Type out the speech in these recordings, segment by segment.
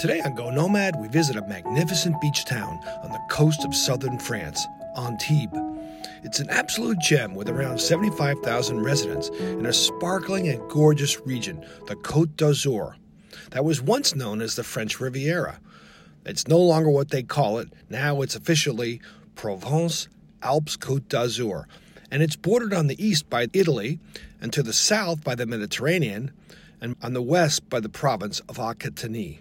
Today on Go Nomad, we visit a magnificent beach town on the coast of southern France, Antibes. It's an absolute gem with around 75,000 residents in a sparkling and gorgeous region, the Côte d'Azur, that was once known as the French Riviera. It's no longer what they call it, now it's officially Provence Alpes Côte d'Azur, and it's bordered on the east by Italy, and to the south by the Mediterranean, and on the west by the province of Aquitaine.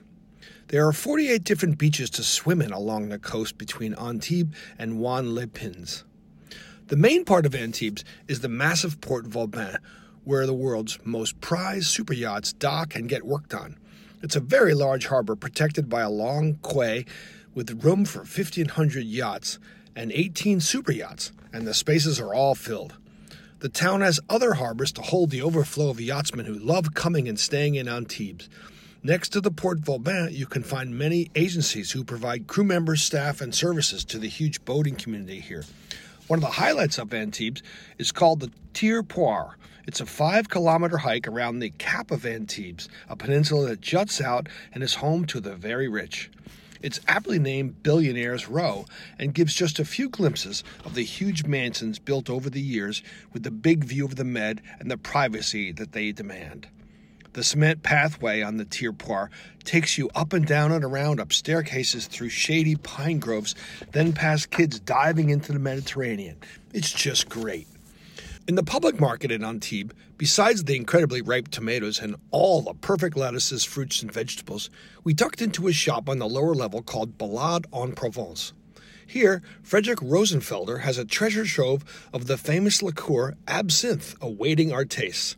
There are 48 different beaches to swim in along the coast between Antibes and Juan-les-Pins. The main part of Antibes is the massive Port Vauban, where the world's most prized super yachts dock and get worked on. It's a very large harbor protected by a long quay with room for 1,500 yachts and 18 super yachts, and the spaces are all filled. The town has other harbors to hold the overflow of yachtsmen who love coming and staying in Antibes. Next to the Port Vauban, you can find many agencies who provide crew members, staff, and services to the huge boating community here. One of the highlights of Antibes is called the Tir. It's a five kilometer hike around the Cap of Antibes, a peninsula that juts out and is home to the very rich. It's aptly named Billionaire's Row and gives just a few glimpses of the huge mansions built over the years with the big view of the Med and the privacy that they demand. The cement pathway on the Tire-Poil takes you up and down and around up staircases through shady pine groves, then past kids diving into the Mediterranean. It's just great. In the public market in Antibes, besides the incredibly ripe tomatoes and all the perfect lettuces, fruits, and vegetables, we ducked into a shop on the lower level called Balade en Provence. Here, Frederick Rosenfelder has a treasure trove of the famous liqueur absinthe awaiting our tastes.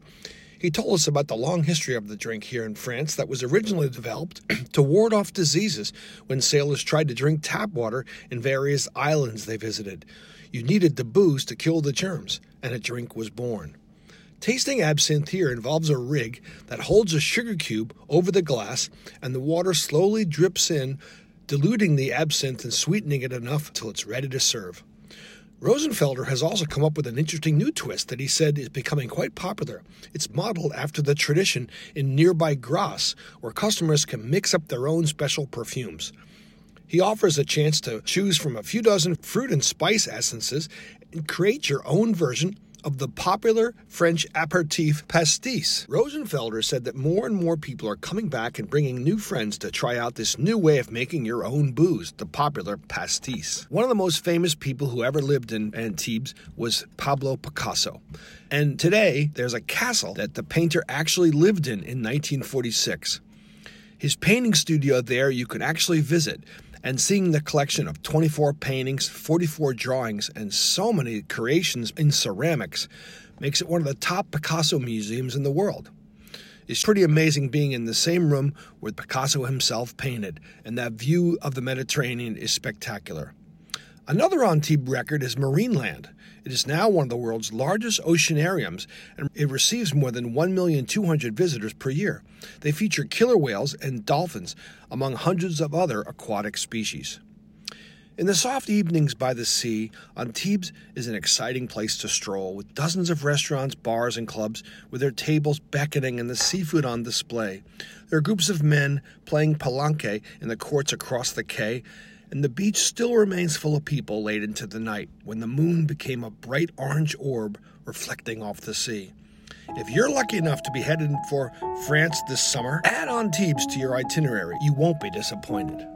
He told us about the long history of the drink here in France that was originally developed to ward off diseases when sailors tried to drink tap water in various islands they visited. You needed the booze to kill the germs, and a drink was born. Tasting absinthe here involves a rig that holds a sugar cube over the glass, and the water slowly drips in, diluting the absinthe and sweetening it enough until it's ready to serve. Rosenfelder has also come up with an interesting new twist that he said is becoming quite popular. It's modeled after the tradition in nearby Grasse, where customers can mix up their own special perfumes. He offers a chance to choose from a few dozen fruit and spice essences and create your own version of the popular French aperitif pastis. Rosenfelder said that more and more people are coming back and bringing new friends to try out this new way of making your own booze, the popular pastis. One of the most famous people who ever lived in Antibes was Pablo Picasso. And today, there's a castle that the painter actually lived in in 1946. His painting studio there you can actually visit and seeing the collection of 24 paintings, 44 drawings, and so many creations in ceramics makes it one of the top Picasso museums in the world. It's pretty amazing being in the same room where Picasso himself painted, and that view of the Mediterranean is spectacular. Another Antibes record is Marineland. It is now one of the world's largest oceanariums, and it receives more than 1,200,000 visitors per year. They feature killer whales and dolphins, among hundreds of other aquatic species. In the soft evenings by the sea, Antibes is an exciting place to stroll, with dozens of restaurants, bars, and clubs with their tables beckoning and the seafood on display. There are groups of men playing pétanque in the courts across the quay, and the beach still remains full of people late into the night when the moon became a bright orange orb reflecting off the sea. If you're lucky enough to be headed for France this summer, add Antibes to your itinerary. You won't be disappointed.